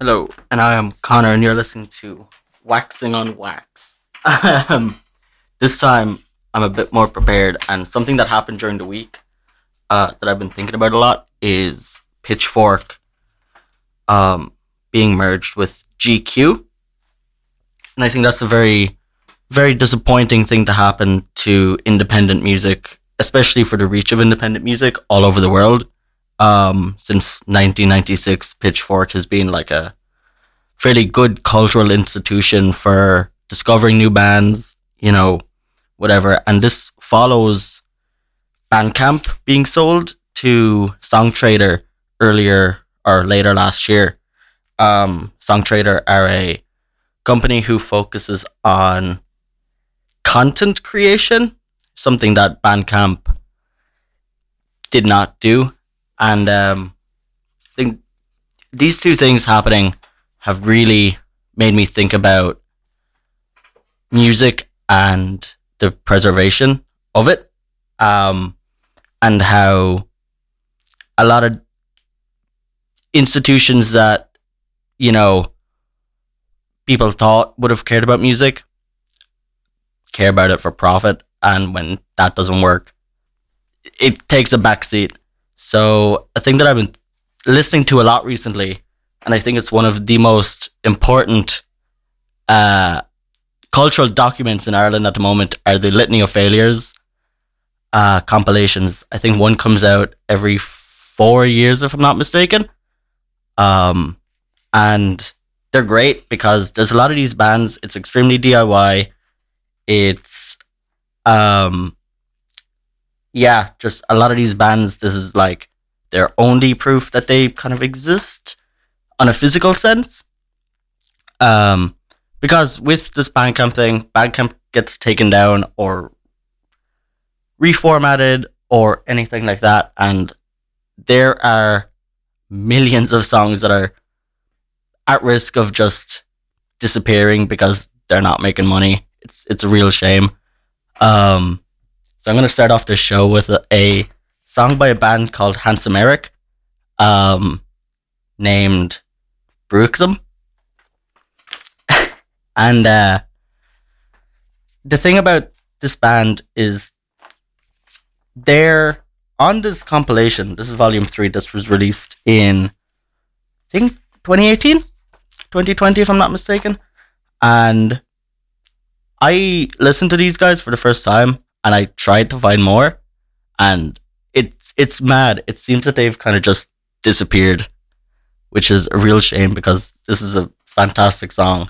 Hello, and I am Connor, and you're listening to Waxing on Wax. Um, this time, I'm a bit more prepared, and something that happened during the week uh, that I've been thinking about a lot is Pitchfork um, being merged with GQ. And I think that's a very, very disappointing thing to happen to independent music, especially for the reach of independent music all over the world. Um, since 1996, Pitchfork has been like a fairly good cultural institution for discovering new bands, you know, whatever. And this follows Bandcamp being sold to Songtradr earlier or later last year. Um, Songtradr are a company who focuses on content creation, something that Bandcamp did not do. And um, I think these two things happening have really made me think about music and the preservation of it. Um, and how a lot of institutions that, you know, people thought would have cared about music care about it for profit. And when that doesn't work, it takes a backseat. So, a thing that I've been listening to a lot recently, and I think it's one of the most important uh, cultural documents in Ireland at the moment, are the Litany of Failures uh, compilations. I think one comes out every four years, if I'm not mistaken. Um, and they're great because there's a lot of these bands. It's extremely DIY. It's, um, yeah, just a lot of these bands. This is like their only proof that they kind of exist on a physical sense. Um, because with this Bandcamp thing, Bandcamp gets taken down or reformatted or anything like that. And there are millions of songs that are at risk of just disappearing because they're not making money. It's it's a real shame. Um, so I'm gonna start off this show with a, a song by a band called Handsome Eric, um, named Bruxism. and uh, the thing about this band is they're on this compilation. This is volume three. This was released in, I think, 2018, 2020, if I'm not mistaken. And I listened to these guys for the first time and I tried to find more. And it's it's mad. It seems that they've kind of just disappeared, which is a real shame because this is a fantastic song.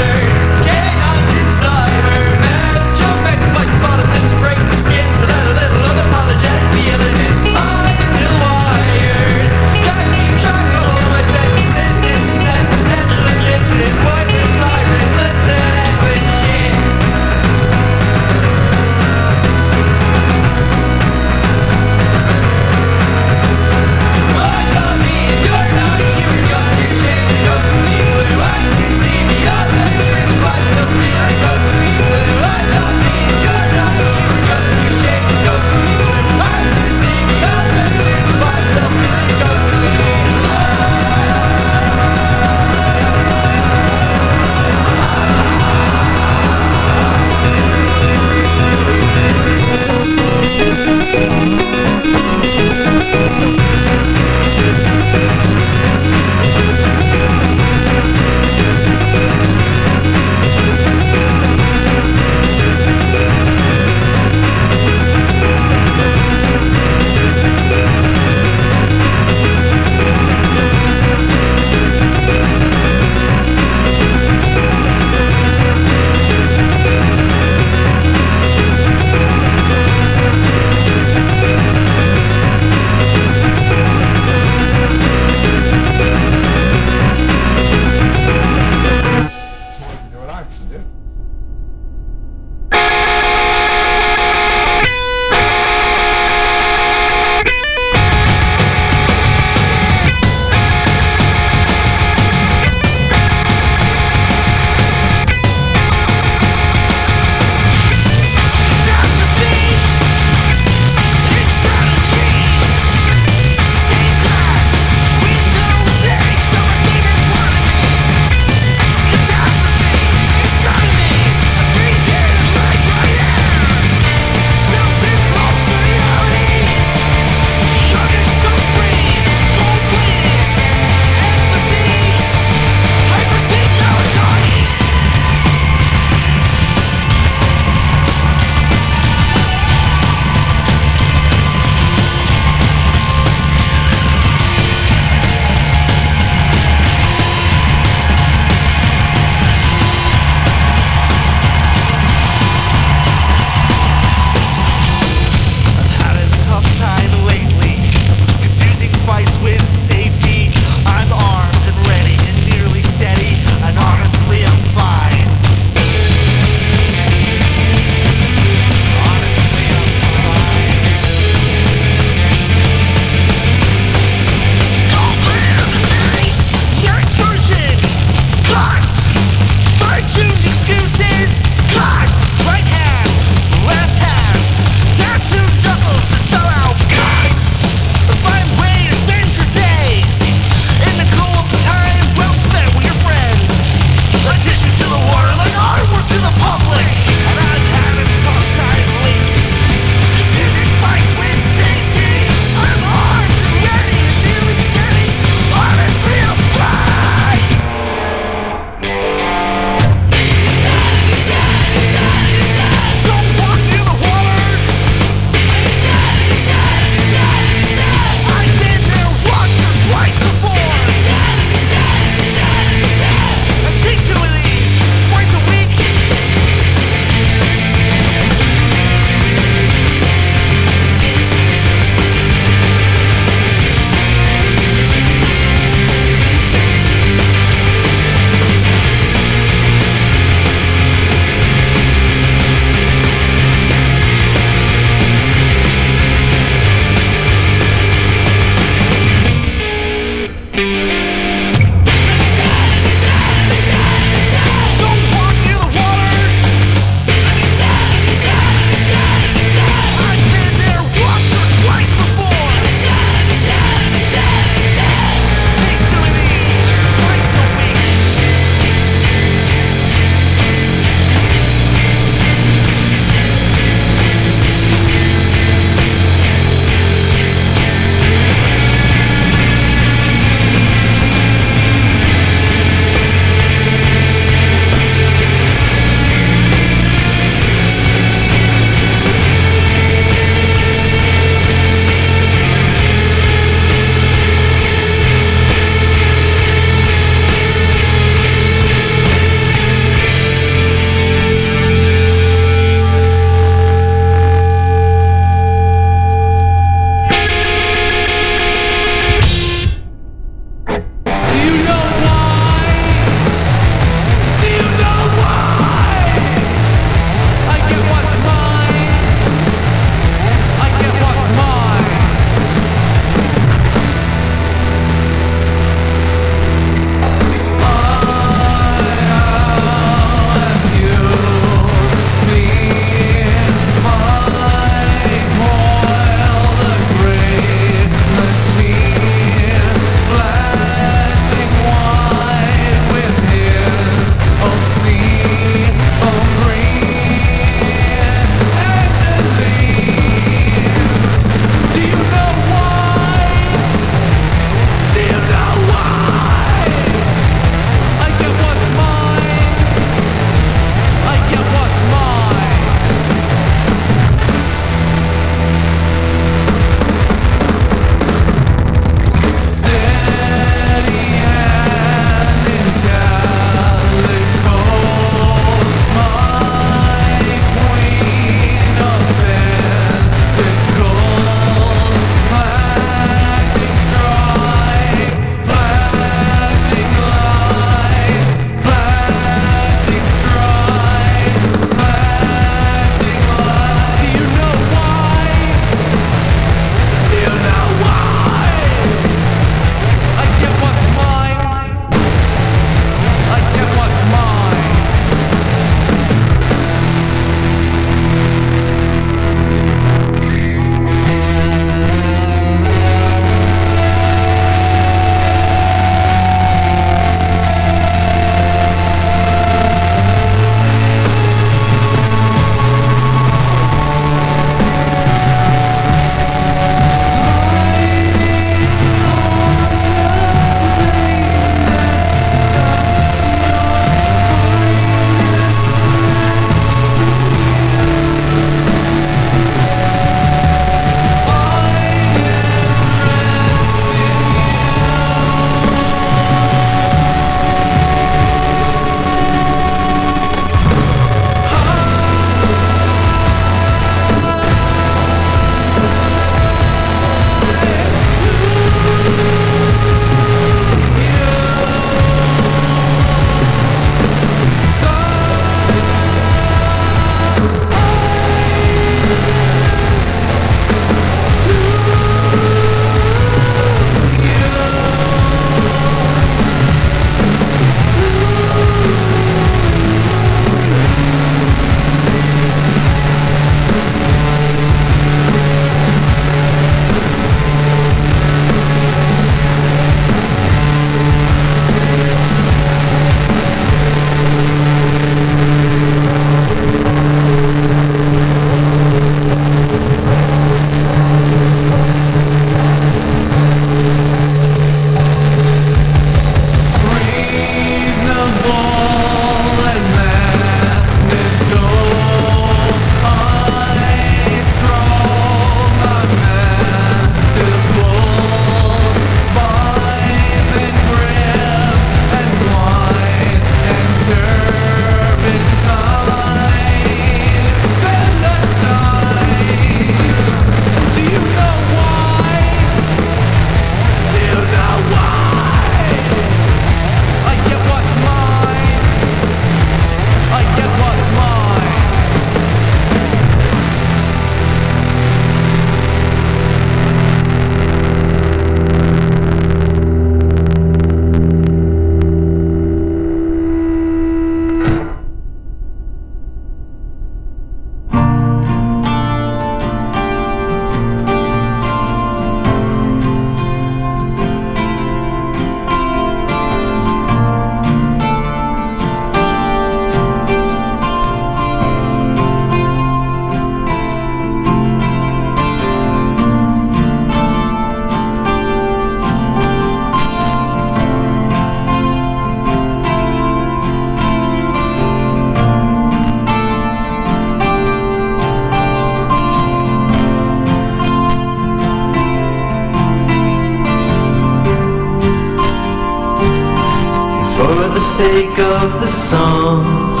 Sake of the songs,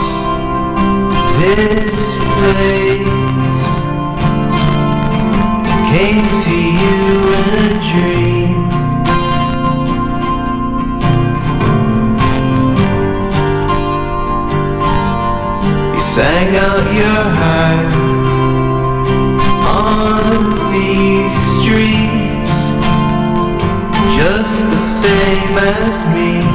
this place came to you in a dream. You sang out your heart on these streets, just the same as me.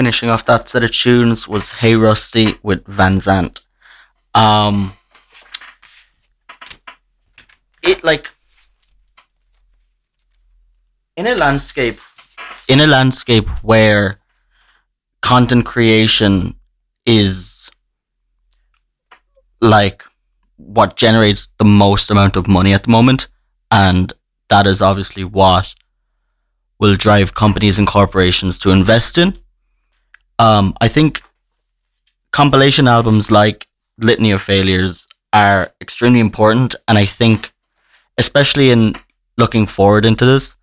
Finishing off that set of tunes was Hey Rusty with Van Zant. Um, it like in a landscape, in a landscape where content creation is like what generates the most amount of money at the moment, and that is obviously what will drive companies and corporations to invest in. Um, I think compilation albums like Litany of Failures are extremely important, and I think, especially in looking forward into this,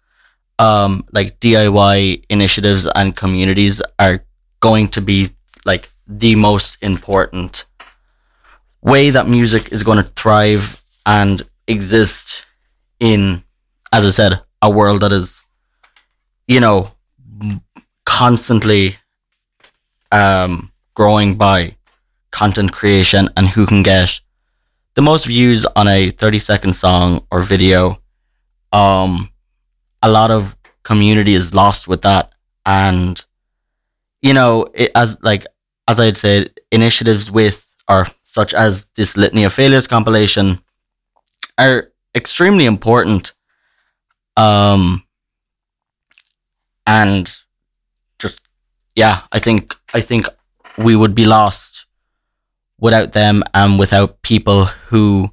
um, like DIY initiatives and communities are going to be like the most important way that music is going to thrive and exist in, as I said, a world that is, you know, constantly um, growing by content creation and who can get the most views on a 30 second song or video. Um, a lot of community is lost with that. And, you know, it, as like, as I had said, initiatives with or such as this Litany of Failures compilation are extremely important. Um, and yeah, I think I think we would be lost without them and without people who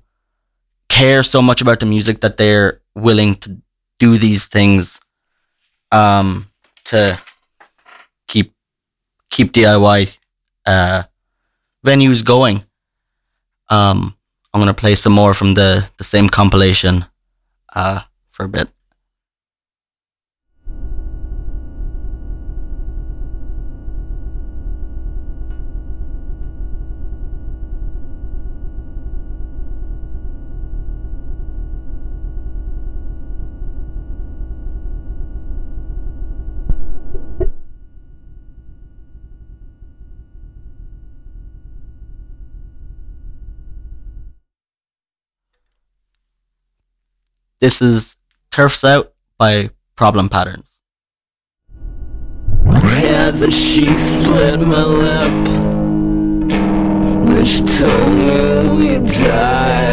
care so much about the music that they're willing to do these things um to keep keep DIY uh venues going. Um I'm gonna play some more from the, the same compilation uh for a bit. This is Turfs Out by Problem Patterns. As she split my lip Which told me we died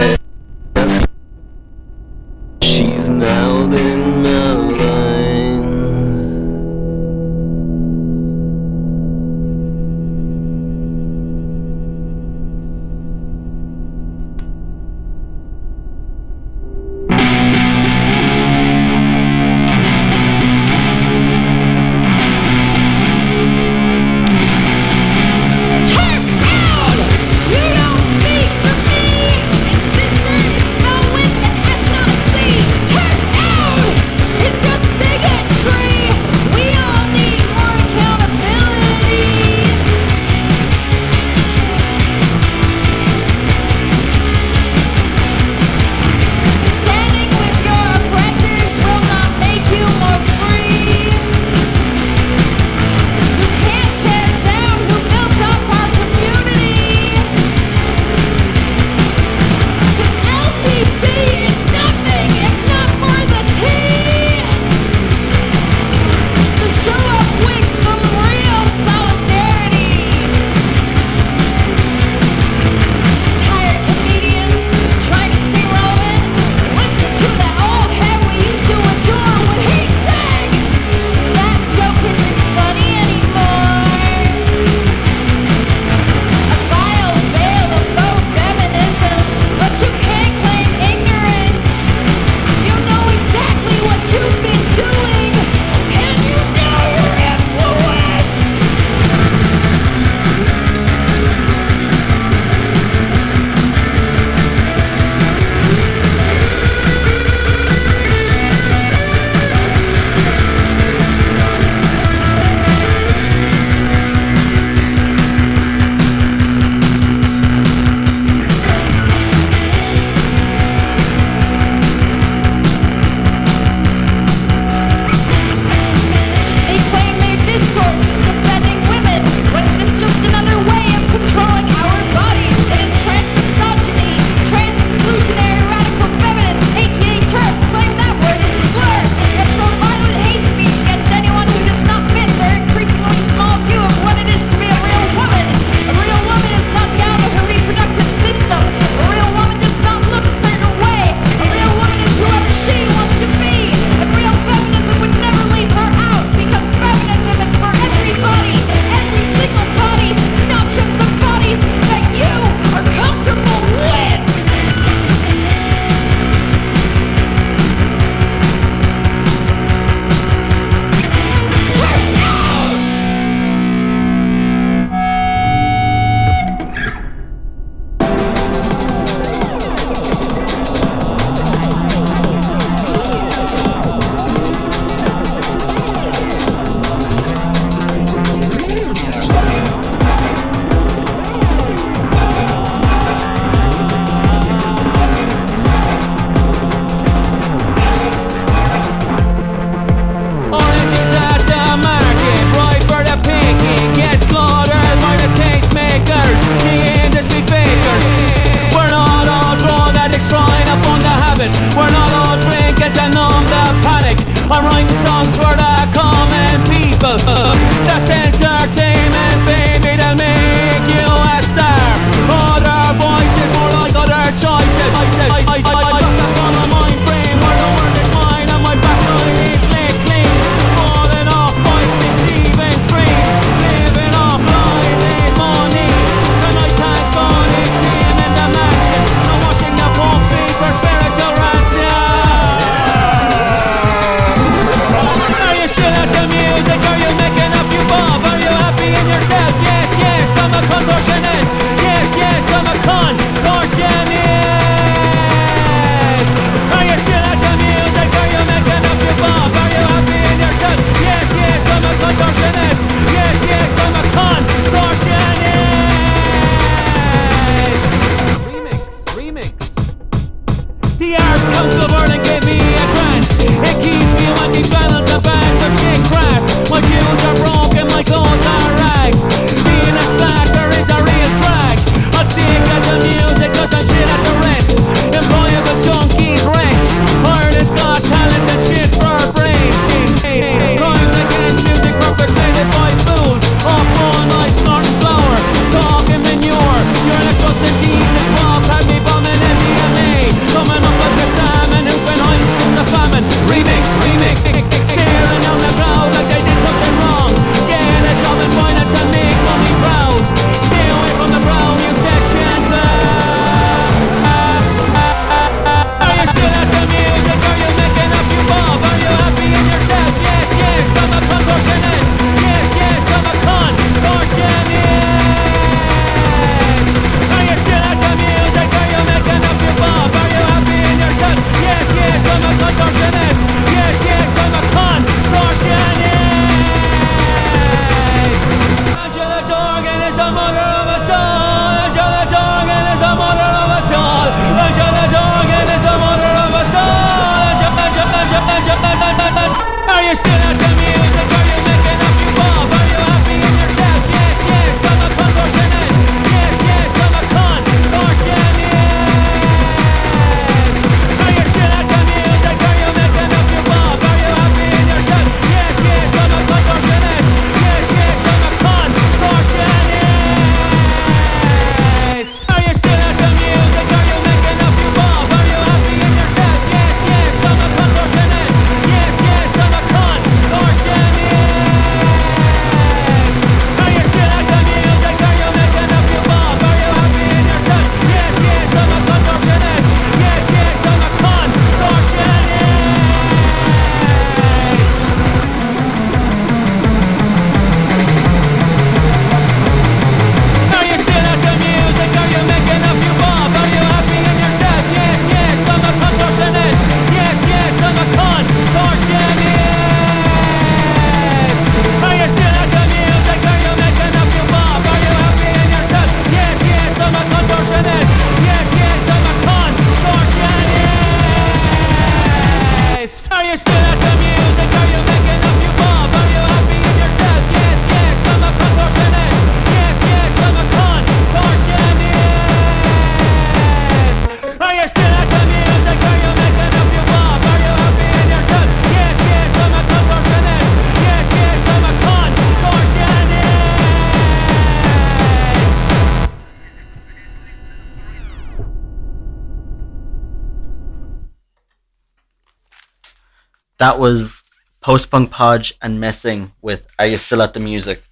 That was Post Punk Podge and Messing with Are You Still at the Music?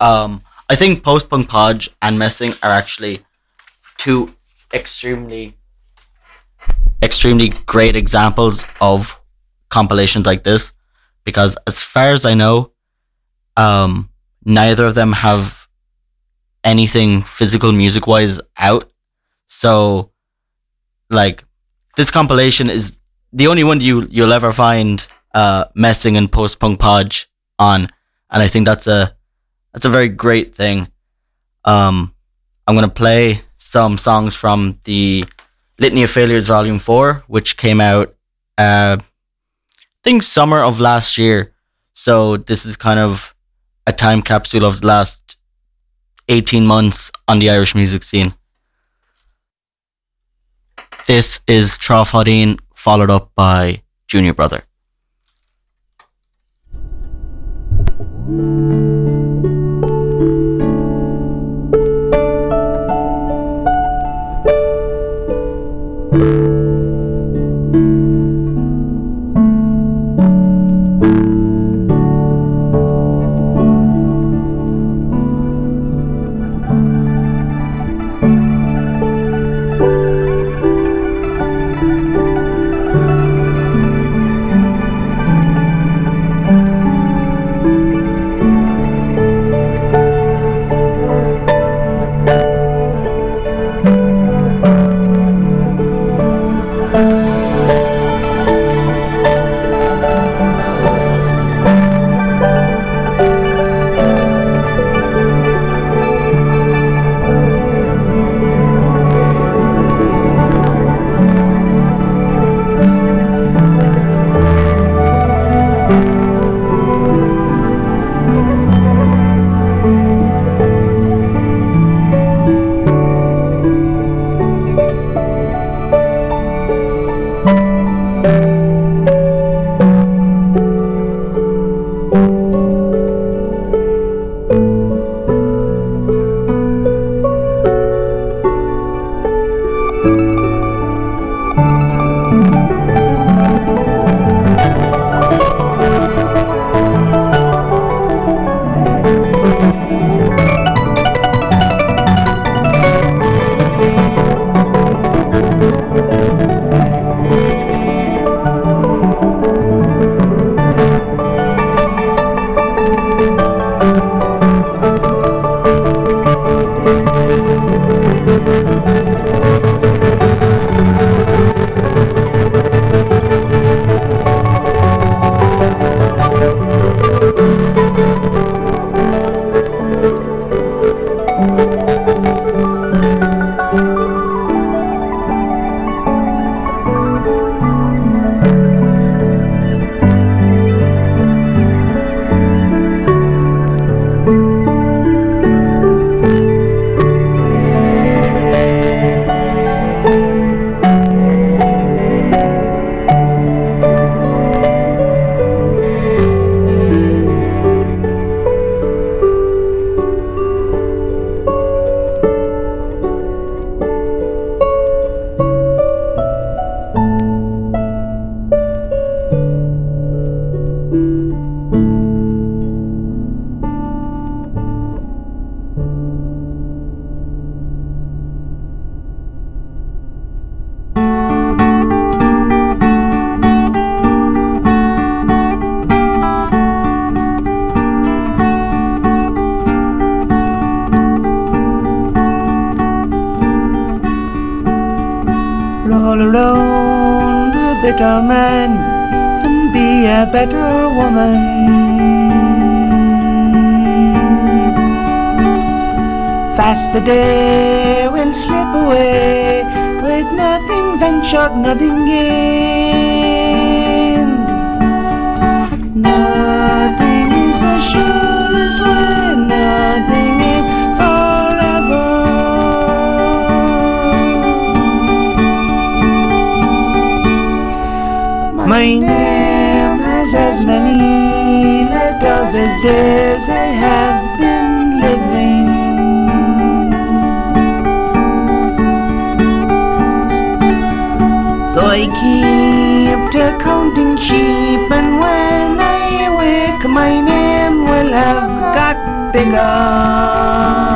Um, I think Post Punk Podge and Messing are actually two extremely, extremely great examples of compilations like this because, as far as I know, um, neither of them have anything physical music wise out. So, like, this compilation is the only one you you'll ever find uh messing and post punk podge on, and I think that's a that's a very great thing. Um, I'm gonna play some songs from the Litany of Failures Volume Four, which came out uh, I think summer of last year. So this is kind of a time capsule of the last 18 months on the Irish music scene. This is Trofadine, followed up by Junior Brother. Better man and be a better woman. Fast the day will slip away with nothing ventured, nothing gained. Nothing is the surest way, nothing is name has as many letters as days I have been living. So I keep to counting sheep, and when I wake, my name will have got bigger.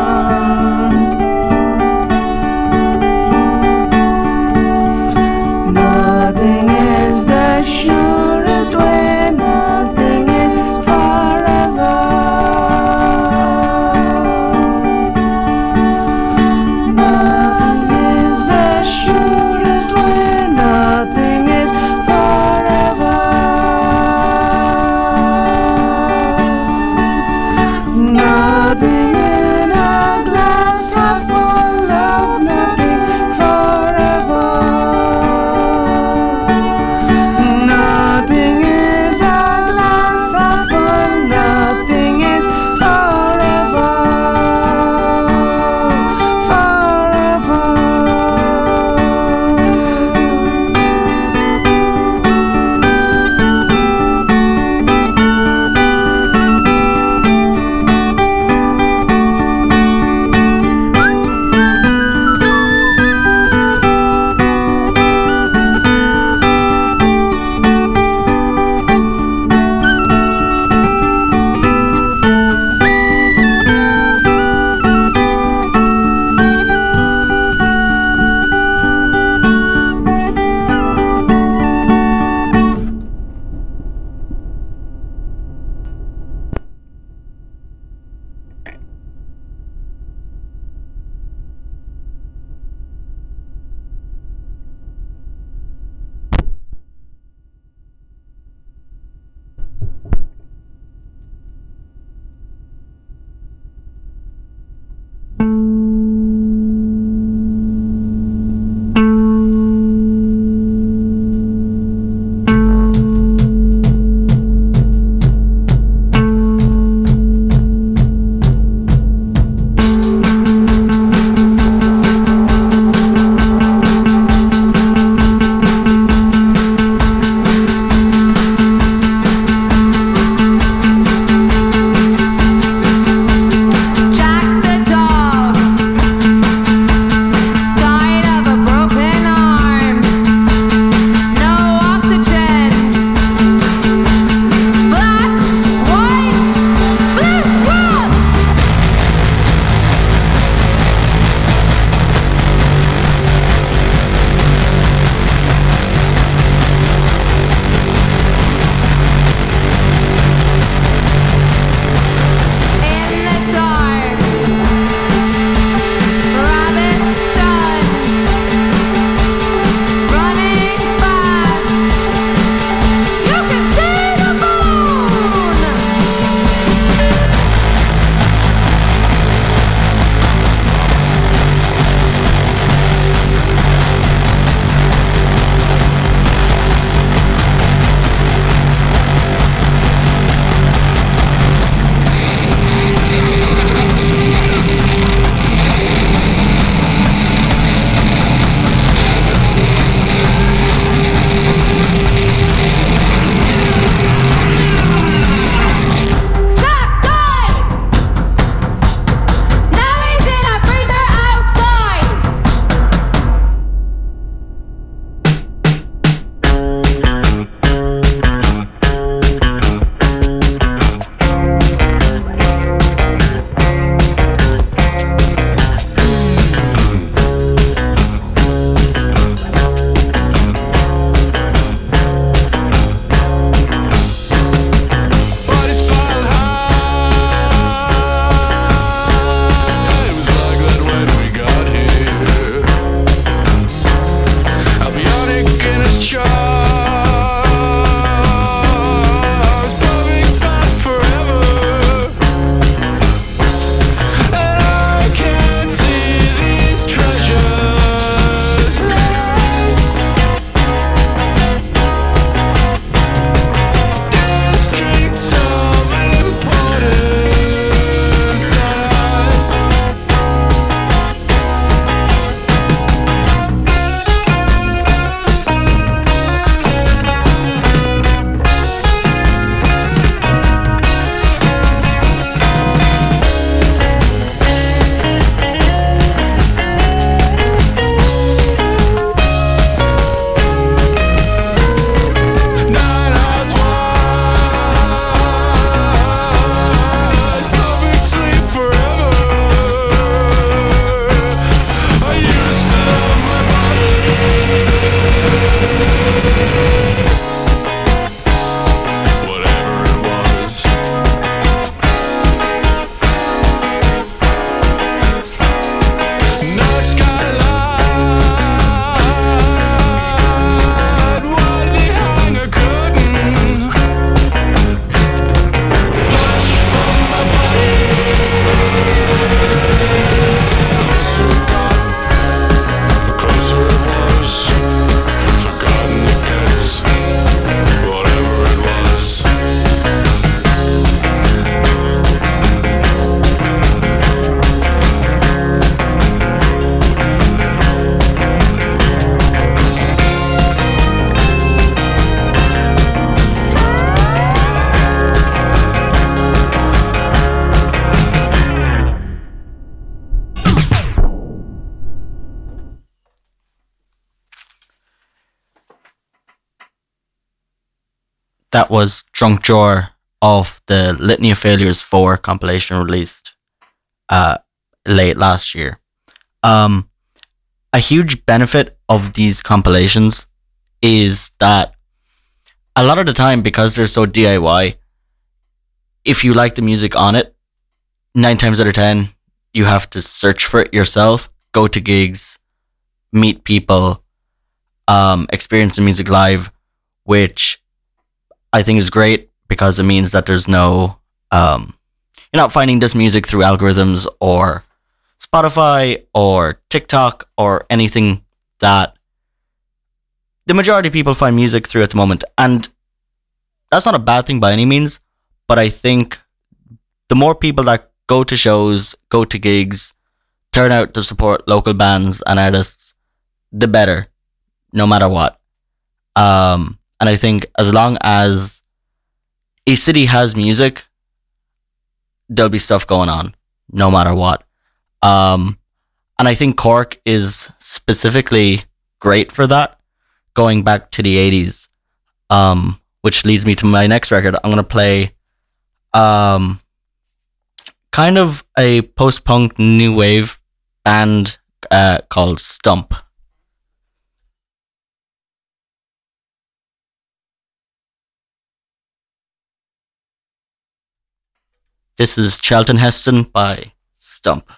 That was Drunk Drawer of the Litany of Failures 4 compilation released uh, late last year. Um, a huge benefit of these compilations is that a lot of the time, because they're so DIY, if you like the music on it, nine times out of ten, you have to search for it yourself, go to gigs, meet people, um, experience the music live, which I think is great because it means that there's no, um, you're not finding this music through algorithms or Spotify or TikTok or anything that the majority of people find music through at the moment. And that's not a bad thing by any means, but I think the more people that go to shows, go to gigs, turn out to support local bands and artists, the better, no matter what. Um, and I think as long as a city has music, there'll be stuff going on, no matter what. Um, and I think Cork is specifically great for that, going back to the 80s. Um, which leads me to my next record. I'm going to play um, kind of a post punk new wave band uh, called Stump. This is Charlton Heston by Stump.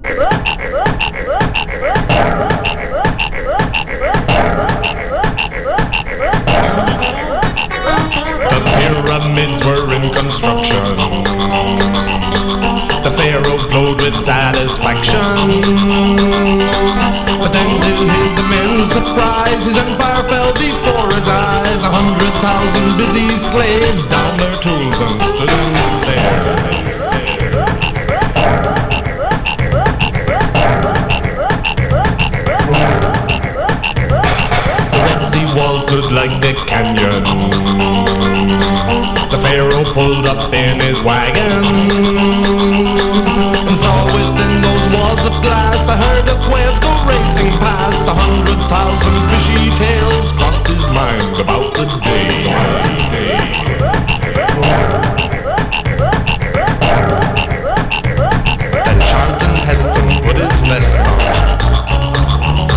The pyramids were in construction. The pharaoh glowed with satisfaction. But then, to his immense surprise, his empire fell before his eyes. Thousand busy slaves down their tools and stood and stared. The Red Sea wall stood like a canyon. The Pharaoh pulled up in his wagon and saw within those walls of glass a herd of whales go racing past. A hundred thousand crossed his mind about the day. Then Charlton Heston put his vest on.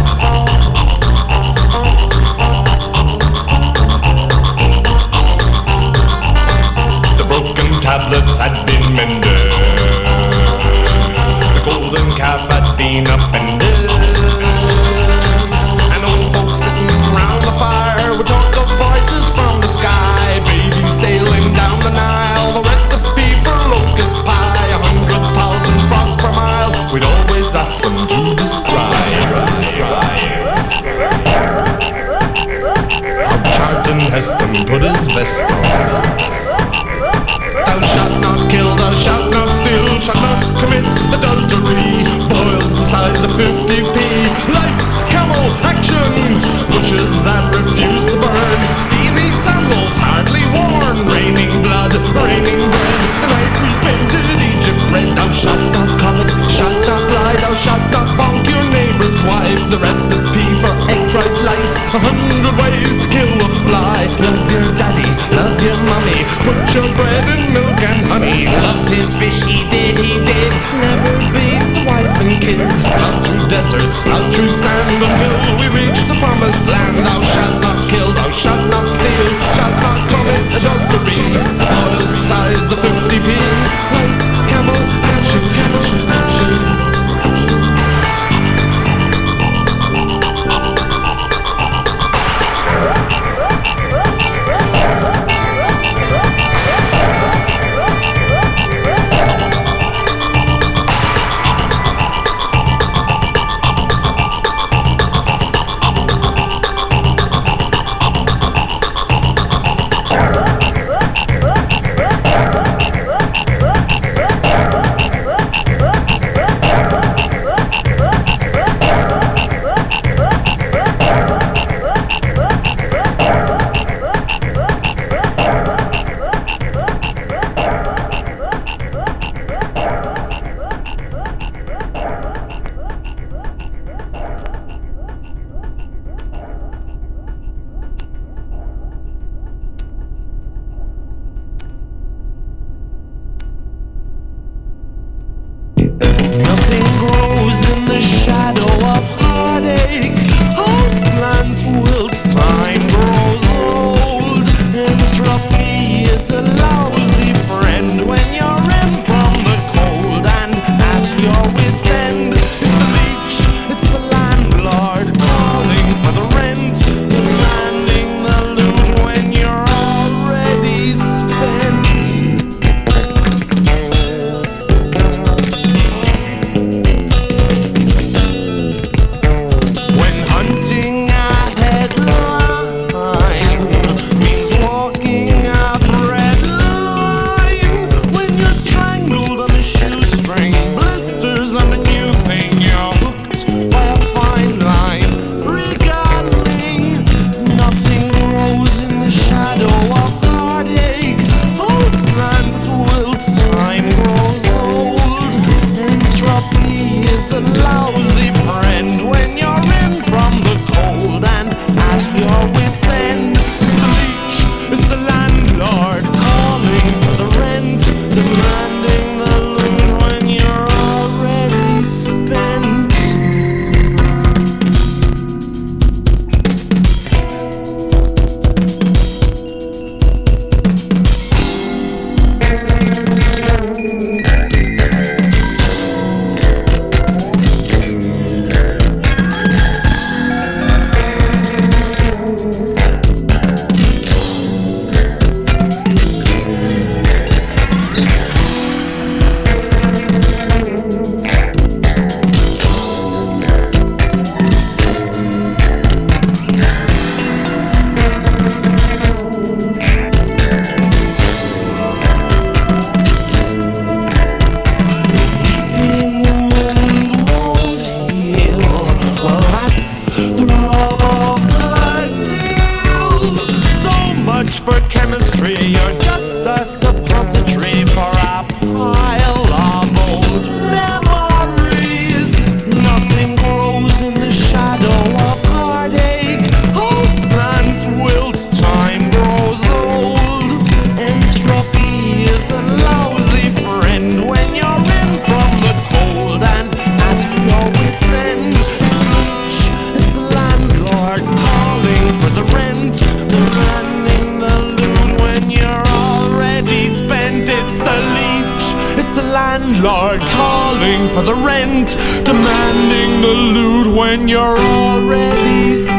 calling for the rent, demanding the loot when you're already.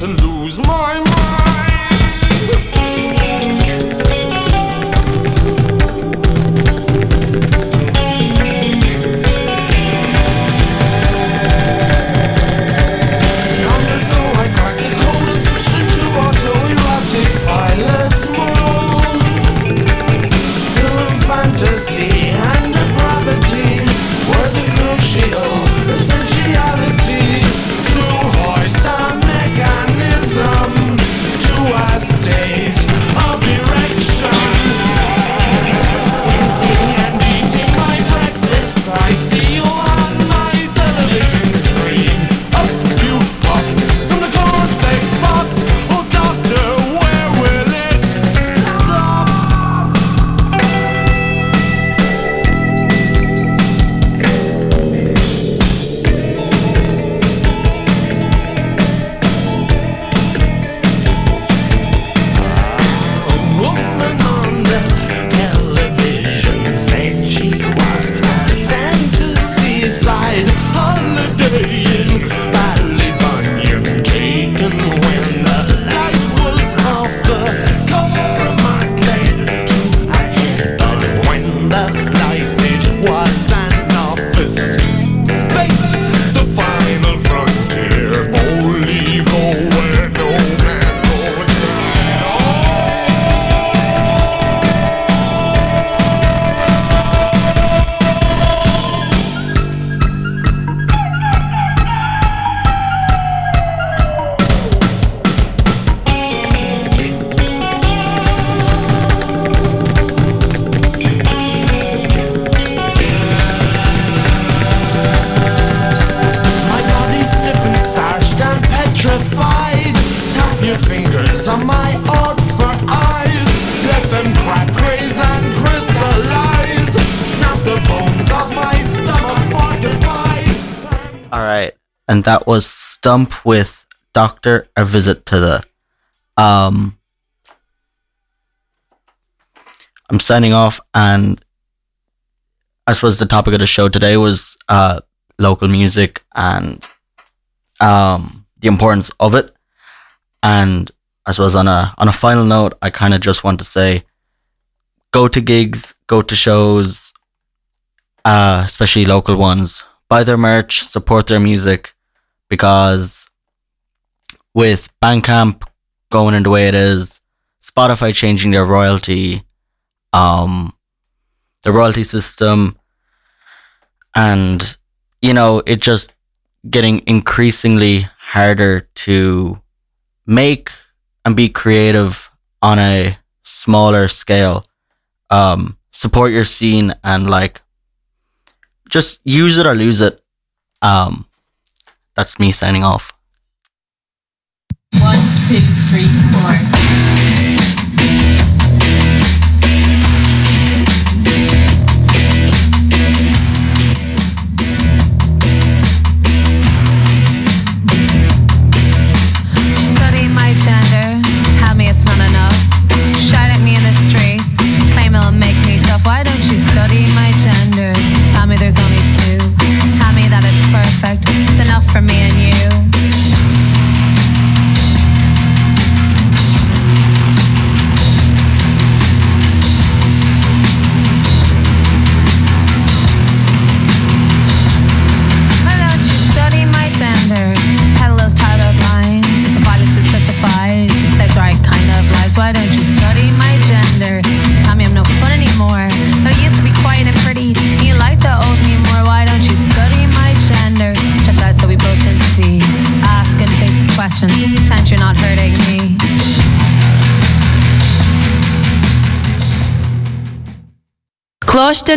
to lose my mind. And that was Stump with Doctor a visit to the. Um, I'm signing off, and I suppose the topic of the show today was uh, local music and um, the importance of it. And I suppose on a on a final note, I kind of just want to say, go to gigs, go to shows, uh, especially local ones. Buy their merch, support their music, because with Bandcamp going in the way it is, Spotify changing their royalty, um, the royalty system, and you know it just getting increasingly harder to make and be creative on a smaller scale. Um, support your scene and like just use it or lose it. Um, that's me signing off. One, two, three, four.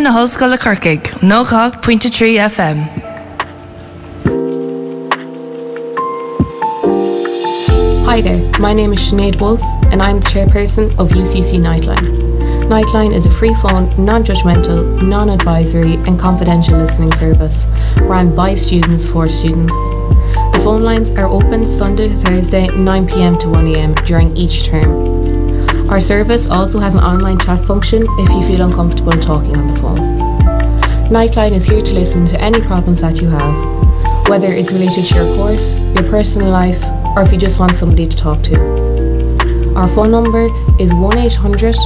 Na hoscoil le Corcaigh, nócha pointe trí FM. Hi there, my name is Sinead Wolf, and I'm the chairperson of UCC Nightline. Nightline is a free phone, non judgmental, non advisory, and confidential listening service ran by students for students. The phone lines are open Sunday to Thursday, 9pm to 1am during each term. Our service also has an online chat function if you feel uncomfortable talking on the phone. Nightline is here to listen to any problems that you have, whether it's related to your course, your personal life, or if you just want somebody to talk to. Our phone number is 1 800